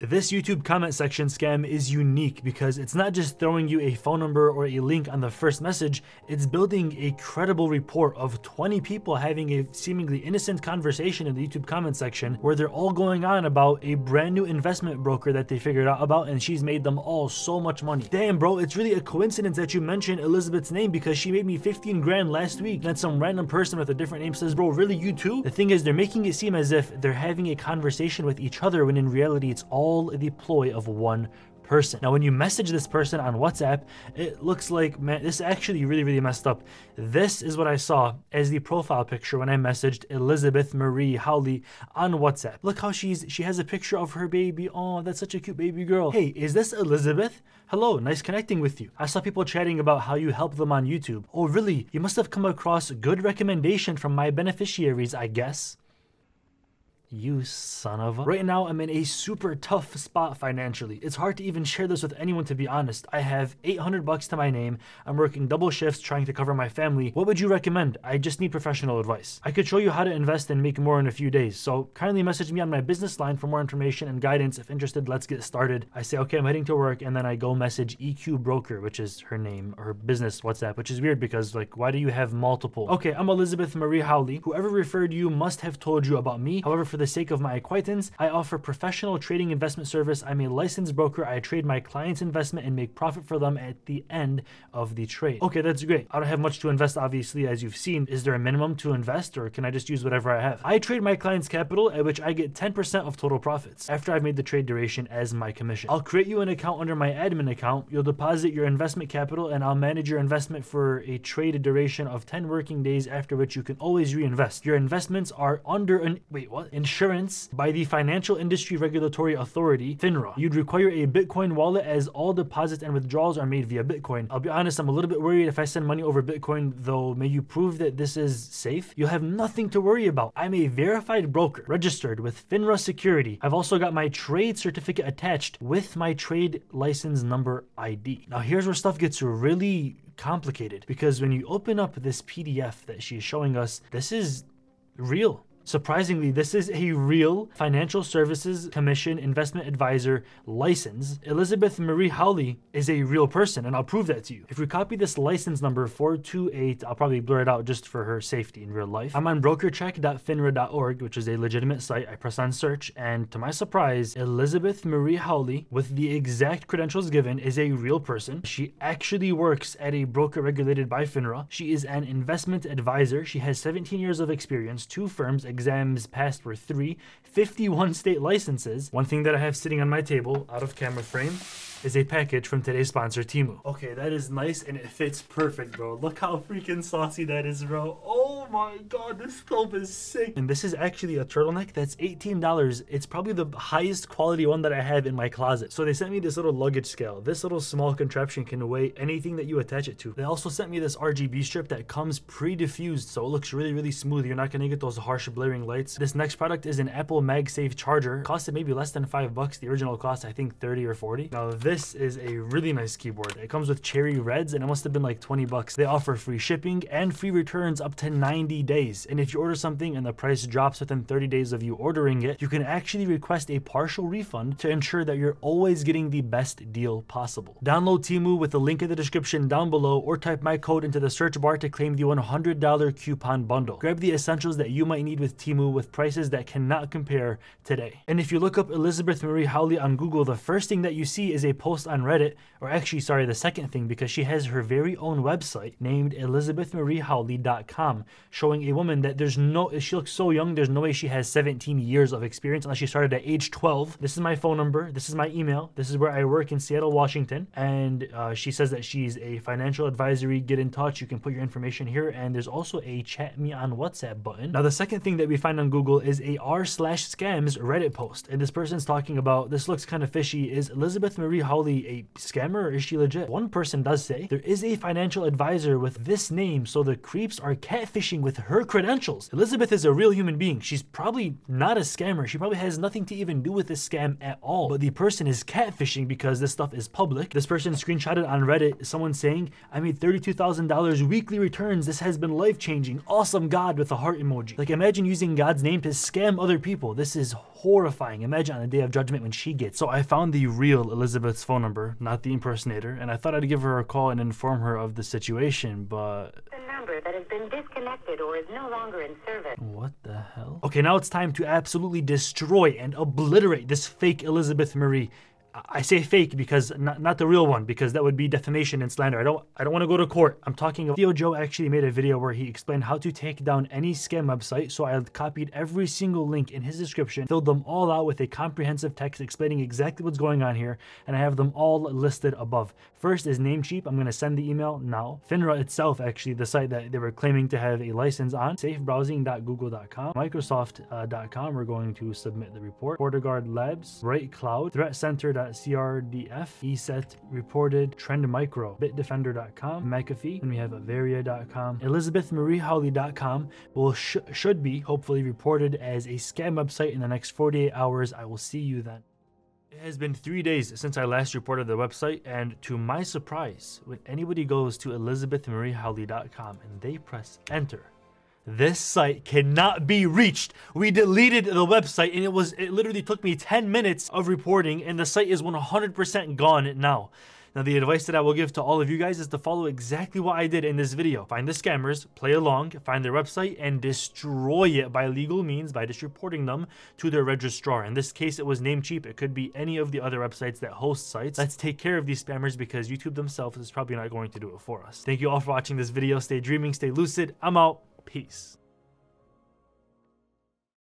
This YouTube comment section scam is unique because it's not just throwing you a phone number or a link on the first message, it's building a credible report of 20 people having a seemingly innocent conversation in the YouTube comment section where they're all going on about a brand new investment broker that they figured out about and she's made them all so much money. Damn bro, it's really a coincidence that you mentioned Elizabeth's name because she made me 15 grand last week. Then some random person with a different name says, bro, really you too? The thing is, they're making it seem as if they're having a conversation with each other when in reality it's all all the ploy of one person. Now, when you message this person on WhatsApp, it looks like, man, this actually really, really messed up. This is what I saw as the profile picture when I messaged Elizabeth Marie Howley on WhatsApp. Look how she's, she has a picture of her baby. Oh, that's such a cute baby girl. Hey, is this Elizabeth? Hello, nice connecting with you. I saw people chatting about how you help them on YouTube. Oh, really? You must have come across good recommendation from my beneficiaries, I guess. You son of a. Right now, I'm in a super tough spot financially. It's hard to even share this with anyone, to be honest. I have 800 bucks to my name. I'm working double shifts trying to cover my family. What would you recommend? I just need professional advice. I could show you how to invest and make more in a few days. So kindly message me on my business line for more information and guidance. If interested, let's get started. I say, okay, I'm heading to work. And then I go message EQ Broker, which is her name, her business WhatsApp, which is weird because, like, why do you have multiple? Okay, I'm Elizabeth Marie Howley. Whoever referred you must have told you about me. However, for the sake of my acquaintance, I offer professional trading investment service. I'm a licensed broker. I trade my clients' investment and make profit for them at the end of the trade. Okay, that's great. I don't have much to invest, obviously, as you've seen. Is there a minimum to invest or can I just use whatever I have? I trade my client's capital at which I get 10% of total profits after I've made the trade duration as my commission. I'll create you an account under my admin account. You'll deposit your investment capital and I'll manage your investment for a trade duration of 10 working days after which you can always reinvest. Your investments are under an, wait, what? Insurance by the Financial Industry Regulatory Authority, FINRA. You'd require a Bitcoin wallet as all deposits and withdrawals are made via Bitcoin. I'll be honest, I'm a little bit worried if I send money over Bitcoin, though may you prove that this is safe? You'll have nothing to worry about. I'm a verified broker, registered with FINRA Security. I've also got my trade certificate attached with my trade license number ID. Now here's where stuff gets really complicated because when you open up this PDF that she's showing us, this is real. Surprisingly, this is a real Financial Services Commission investment advisor license. Elizabeth Marie Howley is a real person, and I'll prove that to you. If we copy this license number 428, I'll probably blur it out just for her safety in real life. I'm on brokercheck.finra.org, which is a legitimate site. I press on search, and to my surprise, Elizabeth Marie Howley, with the exact credentials given, is a real person. She actually works at a broker regulated by FINRA. She is an investment advisor. She has 17 years of experience, two firms, exams passed were three, 51 state licenses. One thing that I have sitting on my table out of camera frame is a package from today's sponsor, Temu. Okay, that is nice and it fits perfect, bro. Look how freaking saucy that is, bro. Oh my god, this thobe is sick. And this is actually a turtleneck that's $18. It's probably the highest quality one that I have in my closet. So they sent me this little luggage scale. This little small contraption can weigh anything that you attach it to. They also sent me this RGB strip that comes pre-diffused, so it looks really, really smooth. You're not gonna get those harsh blaring lights. This next product is an Apple MagSafe charger. Costed maybe less than five bucks. The original cost, I think 30 or 40. Now this is a really nice keyboard. It comes with cherry reds and it must have been like 20 bucks. They offer free shipping and free returns up to 90 days. And if you order something and the price drops within 30 days of you ordering it, you can actually request a partial refund to ensure that you're always getting the best deal possible. Download Temu with the link in the description down below or type my code into the search bar to claim the $100 coupon bundle. Grab the essentials that you might need with Temu with prices that cannot compare today. And if you look up Elizabeth Marie Howley on Google, the first thing that you see is a post on Reddit, or actually, sorry, the second thing, because she has her very own website named ElizabethMarieHowley.com, showing a woman that there's no, she looks so young, there's no way she has 17 years of experience unless she started at age 12. This is my phone number, this is my email, this is where I work in Seattle, Washington, and uh, she says that she's a financial advisory. Get in touch, you can put your information here, and there's also a chat me on WhatsApp button. Now, the second thing that we find on Google is a r slash scams Reddit post, and this person's talking about this looks kind of fishy. Is Elizabeth Marie Howley a scammer or is she legit? One person does say there is a financial advisor with this name, so the creeps are catfishing with her credentials. Elizabeth is a real human being. She's probably not a scammer. She probably has nothing to even do with this scam at all. But the person is catfishing because this stuff is public. This person screenshotted on Reddit someone saying, I made $32,000 weekly returns. This has been life changing. Awesome God with a heart emoji. Like imagine using God's name to scam other people. This is horrifying. Imagine on the day of judgment when she gets. So I found the real Elizabeth's phone number, not the impersonator, and I thought I'd give her a call and inform her of the situation, but. The number that has been disconnected or is no longer in service. What the hell? Okay, now it's time to absolutely destroy and obliterate this fake Elizabeth Marie. I say fake because not, not the real one because that would be defamation and slander. I don't I don't want to go to court. I'm talking ThioJoe actually made a video where he explained how to take down any scam website. So I copied every single link in his description, filled them all out with a comprehensive text explaining exactly what's going on here, and I have them all listed above. First is Namecheap. I'm going to send the email now. Finra itself, actually, the site that they were claiming to have a license on, safebrowsing.google.com, Microsoft.com. Uh, we're going to submit the report. FortiGuard Labs, Bright Cloud, ThreatCenter.com CRDF, ESET reported, Trend Micro, Bitdefender.com, McAfee, and we have Avira.com. ElizabethMarieHowley.com will sh should be hopefully reported as a scam website in the next 48 hours. I will see you then. It has been three days since I last reported the website, and to my surprise, when anybody goes to ElizabethMarieHowley.com and they press enter, this site cannot be reached. We deleted the website and it was it literally took me 10 minutes of reporting and the site is 100% gone now. Now the advice that I will give to all of you guys is to follow exactly what I did in this video. Find the scammers, play along, find their website, and destroy it by legal means by just reporting them to their registrar. In this case, it was Namecheap. It could be any of the other websites that host sites. Let's take care of these spammers because YouTube themselves is probably not going to do it for us. Thank you all for watching this video. Stay dreaming, stay lucid. I'm out. Peace.